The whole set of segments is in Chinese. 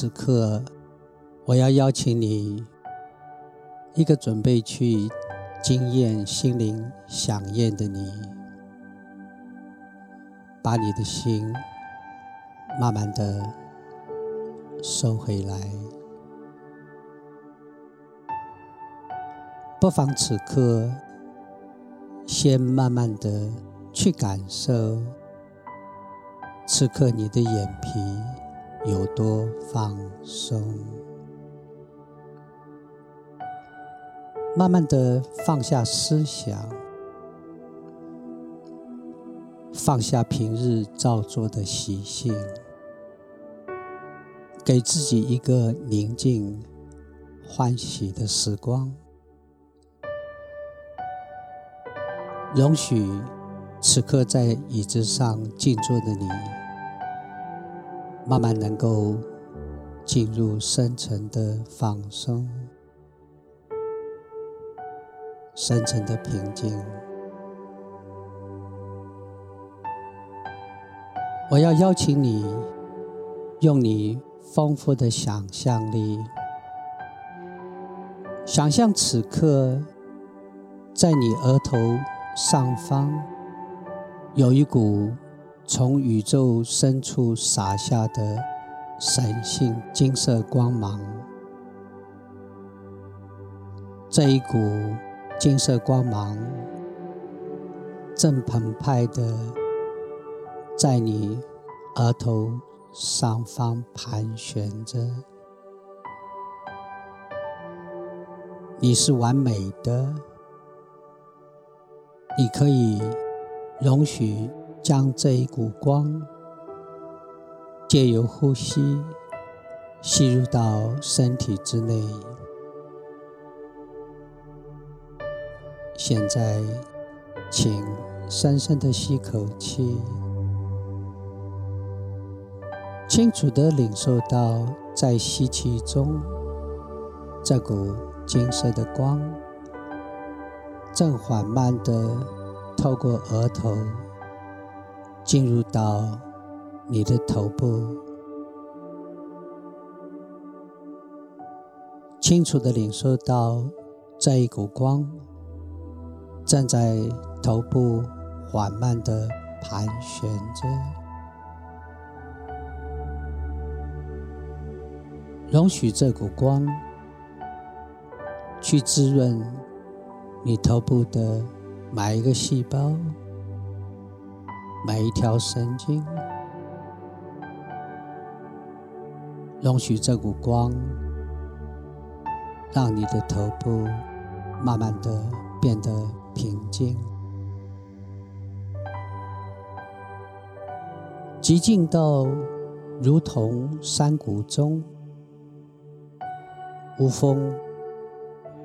此刻，我要邀请你，一个准备去惊艳心灵响宴的你，把你的心慢慢的收回来。不妨此刻，先慢慢的去感受，此刻你的眼皮。有多放松，慢慢的放下思想，放下平日照做的习性，给自己一个宁静、欢喜的时光，容许此刻在椅子上静坐的你。慢慢能够进入深层的放松、深层的平静。我要邀请你，用你丰富的想象力，想象此刻在你额头上方有一股。从宇宙深处洒下的神性金色光芒，这一股金色光芒正澎湃的在你额头上方盘旋着。你是完美的，你可以容许。将这一股光借由呼吸吸入到身体之内。现在，请深深的吸口气，清楚的领受到在吸气中，这股金色的光正缓慢的透过额头。进入到你的头部，清楚的领受到这一股光正在头部缓慢的盘旋着，容许这股光去滋润你头部的每一个细胞。每一条神经，容许这股光，让你的头部慢慢的变得平静，极静到如同山谷中无风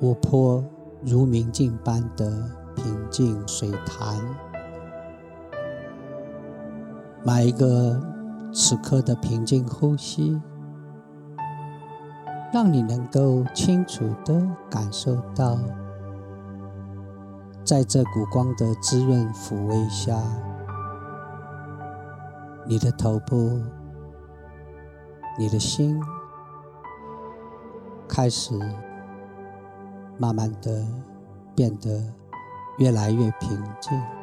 无波，如明镜般的平静水潭。买一个此刻的平静呼吸，让你能够清楚的感受到，在这股光的滋润抚慰下，你的头部、你的心开始慢慢的变得越来越平静。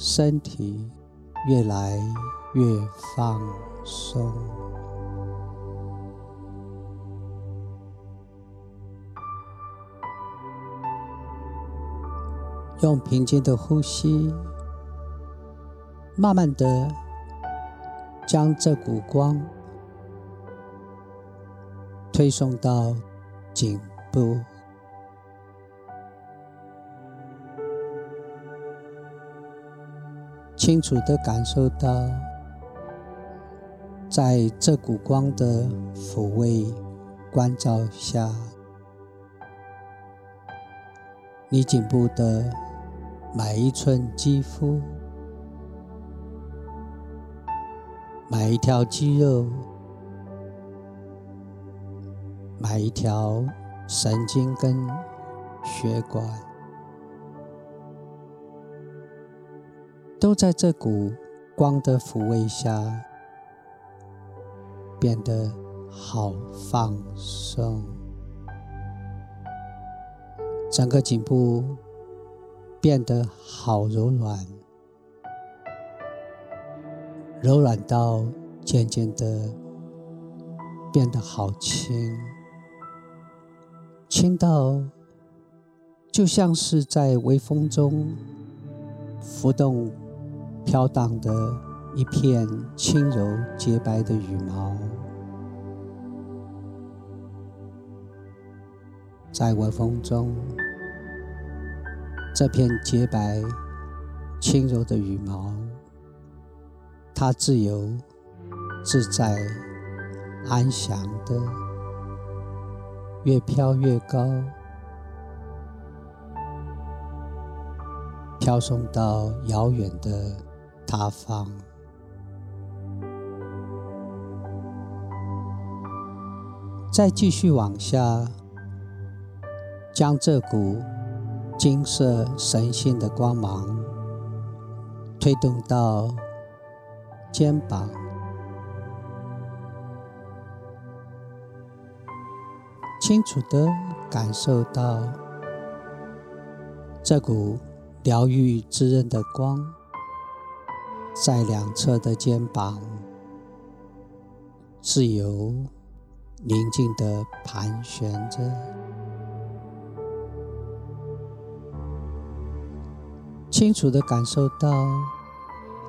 身体越来越放松，用平静的呼吸，慢慢的将这股光推送到颈部。清楚的感受到，在这股光的抚慰、关照下，你颈部的每一寸肌肤、每一条肌肉、每一条神经跟血管。都在这股光的抚慰下变得好放松，整个颈部变得好柔软，柔软到渐渐的变得好轻，轻到就像是在微风中浮动、飘荡的。一片轻柔洁白的羽毛，在微风中，这片洁白、轻柔的羽毛，它自由、自在、安详的，越飘越高，飘送到遥远的他方。再继续往下，将这股金色神性的光芒推动到肩膀，清楚的感受到这股疗愈滋润的光，在两侧的肩膀自由。宁静的盘旋着，清楚的感受到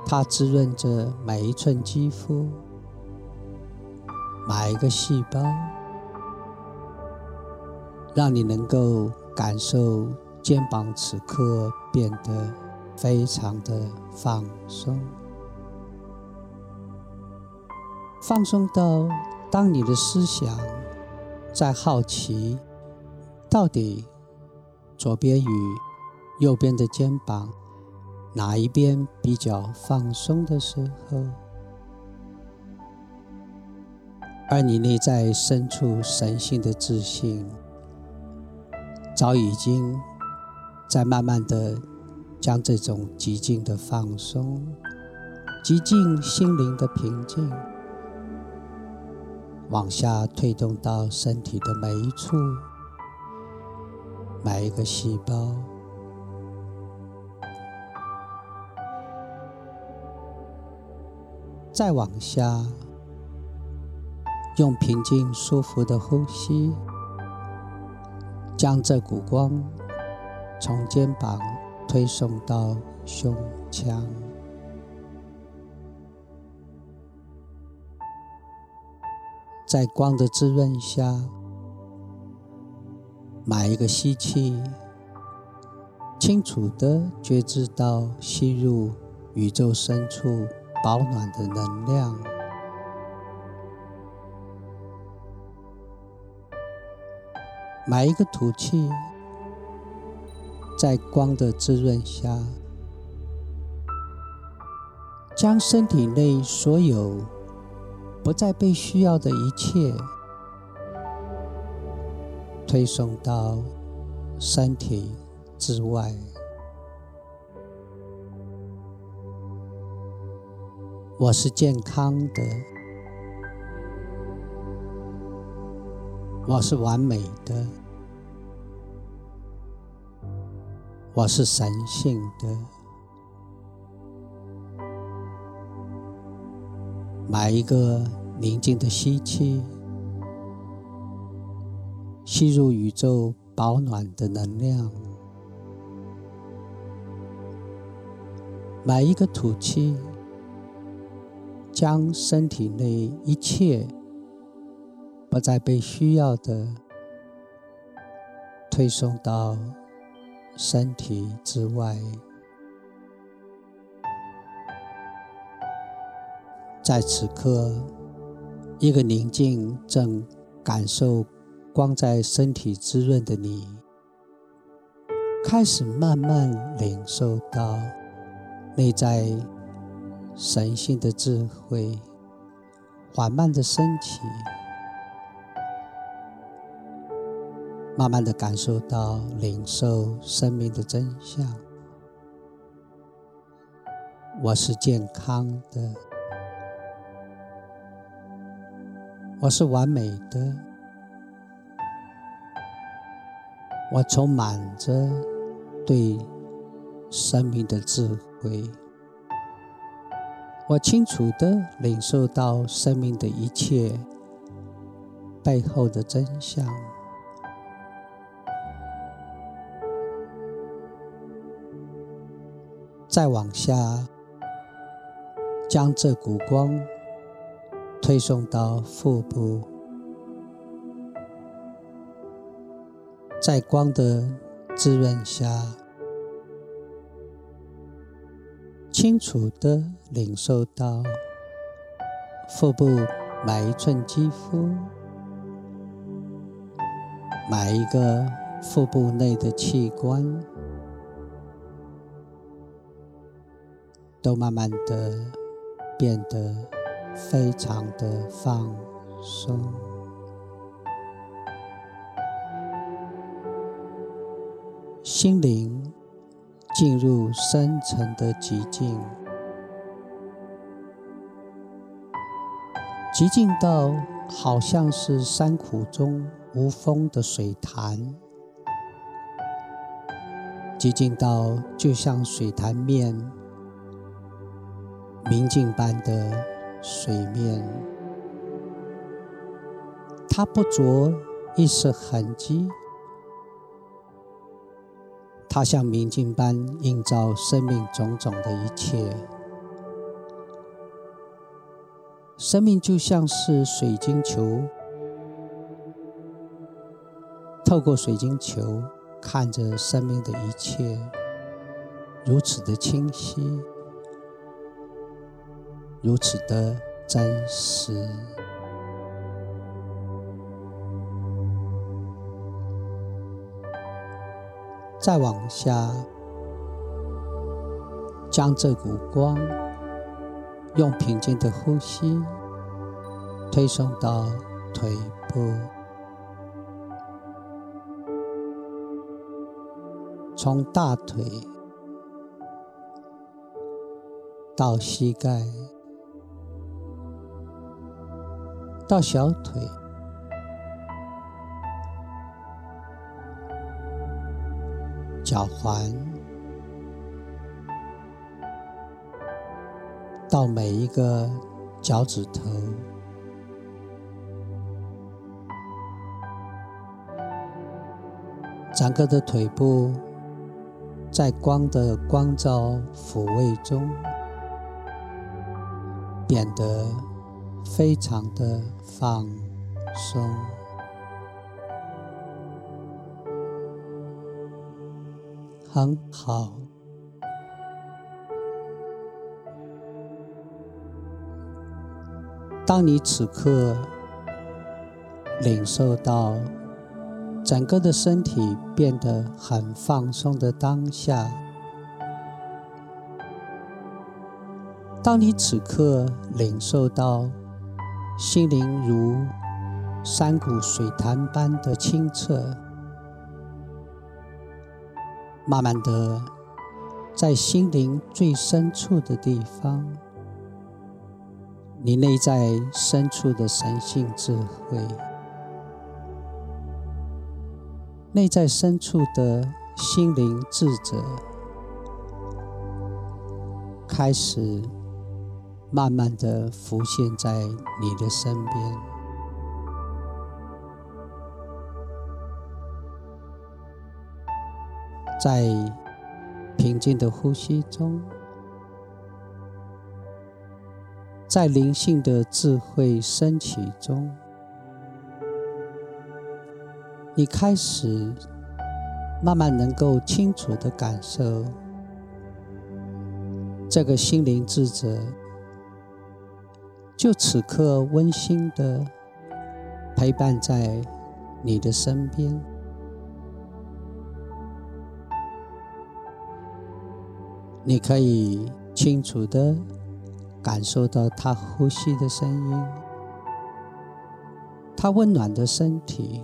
它滋润着每一寸肌肤、每一个细胞，让你能够感受肩膀此刻变得非常的放松，放松到。当你的思想在好奇，到底左边与右边的肩膀哪一边比较放松的时候，而你内在深处神性的自信，早已经在慢慢的将这种极静的放松、极静心灵的平静。往下推动到身体的每一处、每一个细胞，再往下，用平静舒服的呼吸，将这股光从肩膀推送到胸腔。在光的滋润下，买一个吸气，清楚的觉知到吸入宇宙深处保暖的能量；买一个吐气，在光的滋润下，将身体内所有。不再被需要的一切推送到身体之外。我是健康的，我是完美的，我是神性的。买一个宁静的吸气，吸入宇宙保暖的能量；买一个吐气，将身体内一切不再被需要的推送到身体之外。在此刻，一个宁静正感受光在身体滋润的你，开始慢慢领受到内在神性的智慧，缓慢的升起，慢慢的感受到领受生命的真相。我是健康的。我是完美的，我充满着对生命的智慧，我清楚的领受到生命的一切背后的真相。再往下，将这股光。推送到腹部，在光的滋润下，清楚的领受到腹部每一寸肌肤，每一个腹部内的器官，都慢慢的变得。非常的放松，心灵进入深层的寂静，寂静到好像是山谷中无风的水潭，寂静到就像水潭面明镜般的。水面，它不着一丝痕迹，它像明镜般映照生命种种的一切。生命就像是水晶球，透过水晶球看着生命的一切，如此的清晰。如此的真实。再往下，将这股光用平静的呼吸推送到腿部，从大腿到膝盖。到小腿、脚环，到每一个脚趾头，整个的腿部。在光的光照抚慰中。变得。非常的放松，很好。当你此刻领受到整个的身体变得很放松的当下，当你此刻领受到。心灵如山谷水潭般的清澈，慢慢的，在心灵最深处的地方，你内在深处的神性智慧，内在深处的心灵智者，开始。慢慢的浮现在你的身边，在平静的呼吸中，在灵性的智慧升起中，你开始慢慢能够清楚的感受这个心灵智者。就此刻，温馨的陪伴在你的身边，你可以清楚的感受到他呼吸的声音，他温暖的身体。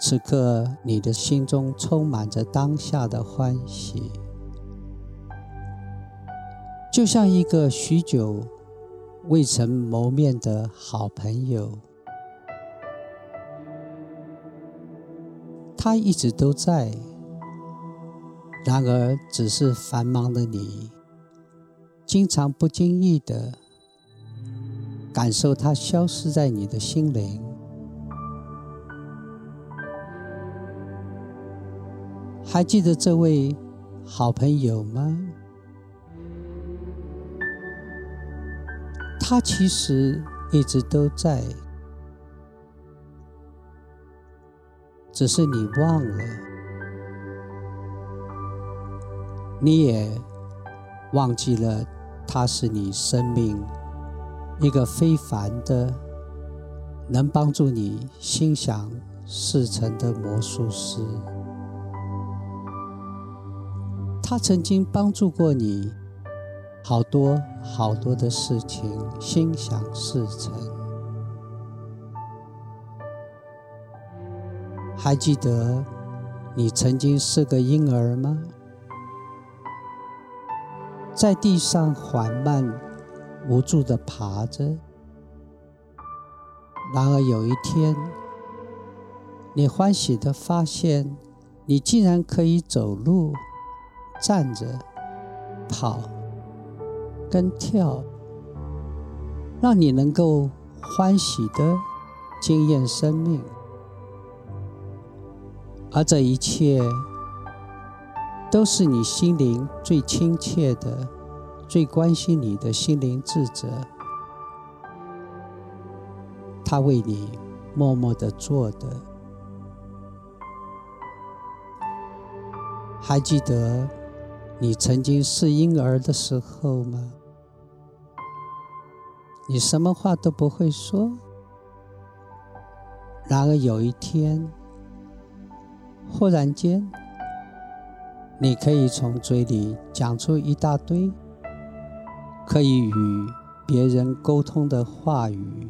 此刻，你的心中充满着当下的欢喜。就像一个许久未曾谋面的好朋友，他一直都在，然而只是繁忙的你，经常不经意的感受他消失在你的心灵。还记得这位好朋友吗？他其实一直都在，只是你忘了，你也忘记了，他是你生命一个非凡的，能帮助你心想事成的魔术师。他曾经帮助过你。好多好多的事情，心想事成。还记得你曾经是个婴儿吗？在地上缓慢、无助的爬着。然而有一天，你欢喜的发现，你竟然可以走路、站着、跑。跟跳，让你能够欢喜的经验生命，而这一切都是你心灵最亲切的、最关心你的心灵智者，他为你默默的做的。还记得你曾经是婴儿的时候吗？你什么话都不会说，然而有一天，忽然间，你可以从嘴里讲出一大堆可以与别人沟通的话语。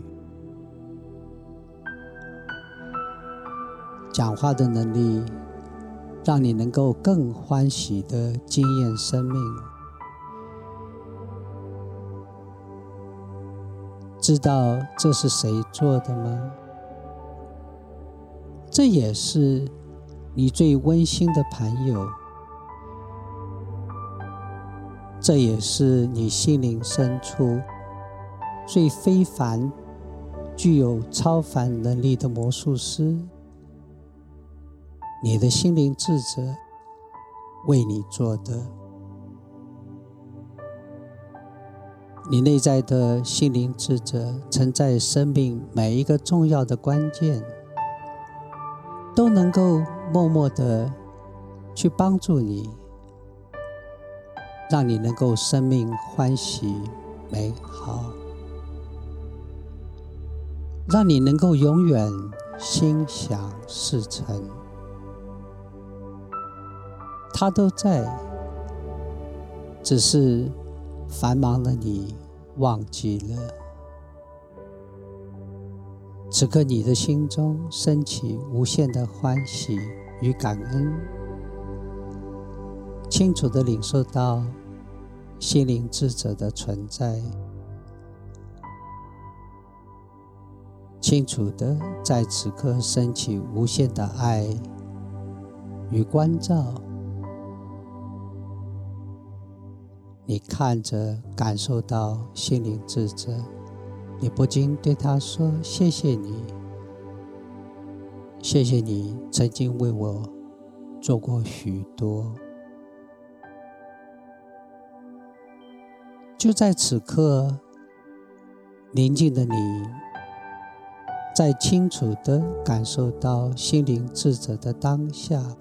讲话的能力，让你能够更欢喜的经验生命。知道这是谁做的吗？这也是你最温馨的朋友，这也是你心灵深处最非凡、具有超凡能力的魔术师，你的心灵智者为你做的。你内在的心灵智者，曾在生命每一个重要的关键，都能够默默的去帮助你，让你能够生命欢喜美好，让你能够永远心想事成。他都在，只是。繁忙的你忘记了，此刻你的心中升起无限的欢喜与感恩，清楚的领受到心灵智者的存在，清楚的在此刻升起无限的爱与关照。你看着，感受到心灵智者，你不禁对他说：“谢谢你，谢谢你曾经为我做过许多。”就在此刻，宁静的你，在清楚的感受到心灵智者的当下，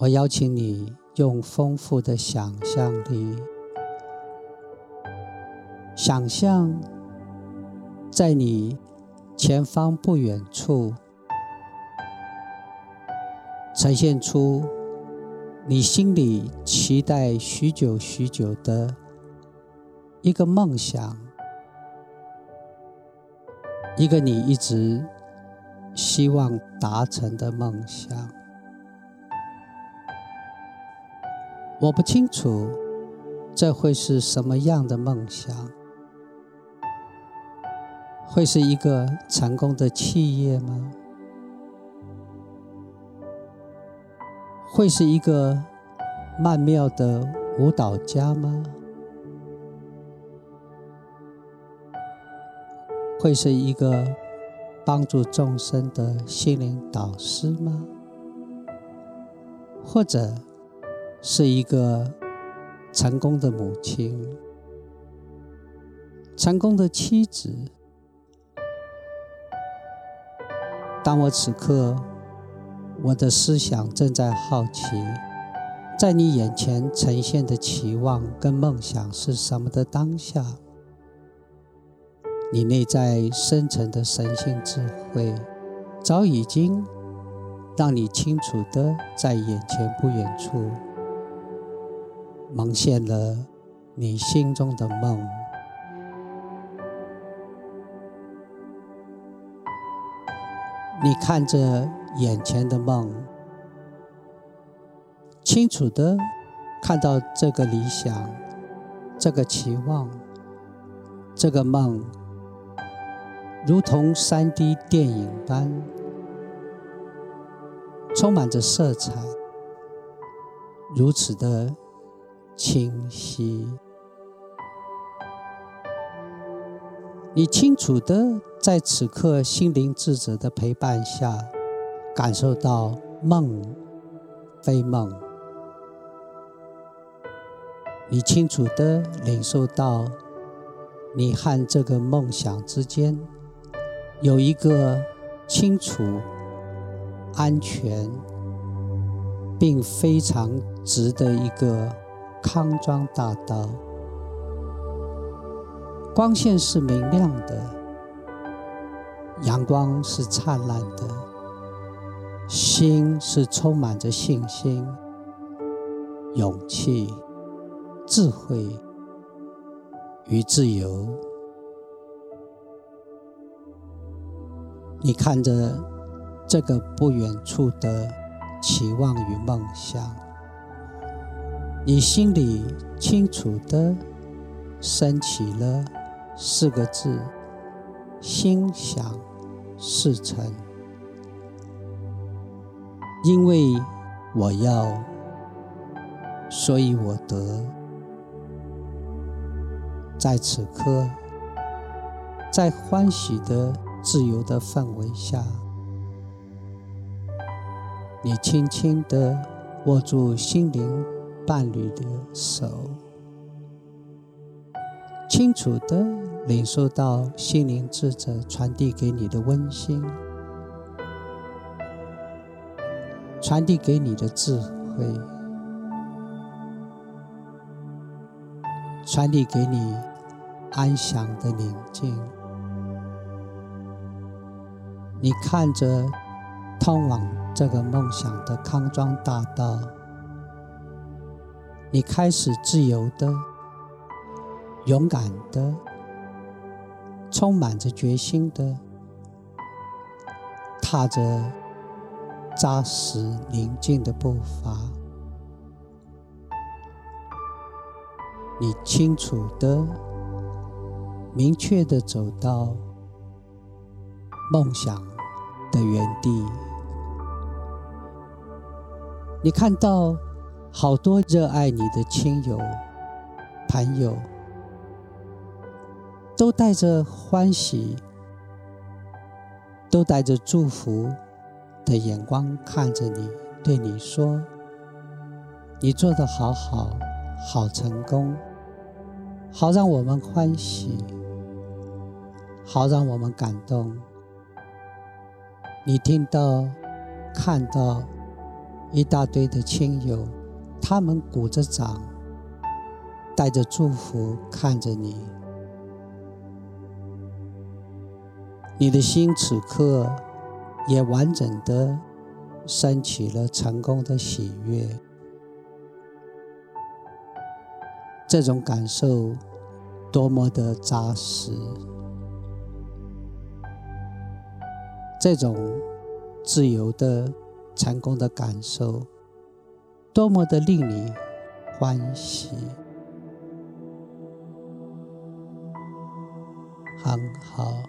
我邀请你。用丰富的想象力，想象在你前方不远处，呈现出你心里期待许久许久的一个梦想，一个你一直希望达成的梦想。我不清楚这会是什么样的梦想？会是一个成功的企业吗？会是一个曼妙的舞蹈家吗？会是一个帮助众生的心灵导师吗？或者是一个成功的母亲、成功的妻子？当我此刻，我的思想正在好奇，在你眼前呈现的期望跟梦想是什么的当下，你内在深层的神性智慧，早已经让你清楚的在眼前不远处，蒙现了你心中的梦。你看着眼前的梦，清楚的看到这个理想、这个期望、这个梦，如同三 D 电影般，充满着色彩，如此的清晰。你清楚的在此刻心灵智者的陪伴下，感受到梦非梦。你清楚的领受到，你和这个梦想之间有一个清楚、安全，并非常直的一个康庄大道。光线是明亮的，阳光是灿烂的，心是充满着信心、勇气、智慧与自由。你看着这个不远处的期望与梦想，你心里清楚的升起了。四个字：心想事成。因为我要，所以我得。在此刻，在欢喜的、自由的氛围下，你轻轻的握住心灵伴侣的手。清楚的领受到心灵智者传递给你的温馨，传递给你的智慧，传递给你安详的宁静。你看着通往这个梦想的康庄大道，你开始自由的。勇敢的，充满着决心的，踏着扎实宁静的步伐，你清楚的、明确的走到梦想的原地。你看到好多热爱你的亲友、朋友。都带着欢喜，都带着祝福的眼光看着你，对你说：“你做的好好，好成功，好让我们欢喜，好让我们感动。”你听到、看到一大堆的亲友，他们鼓着掌，带着祝福看着你。你的心此刻也完整的升起了成功的喜悦，这种感受多么的扎实，这种自由的成功的感受多么的令你欢喜。很好。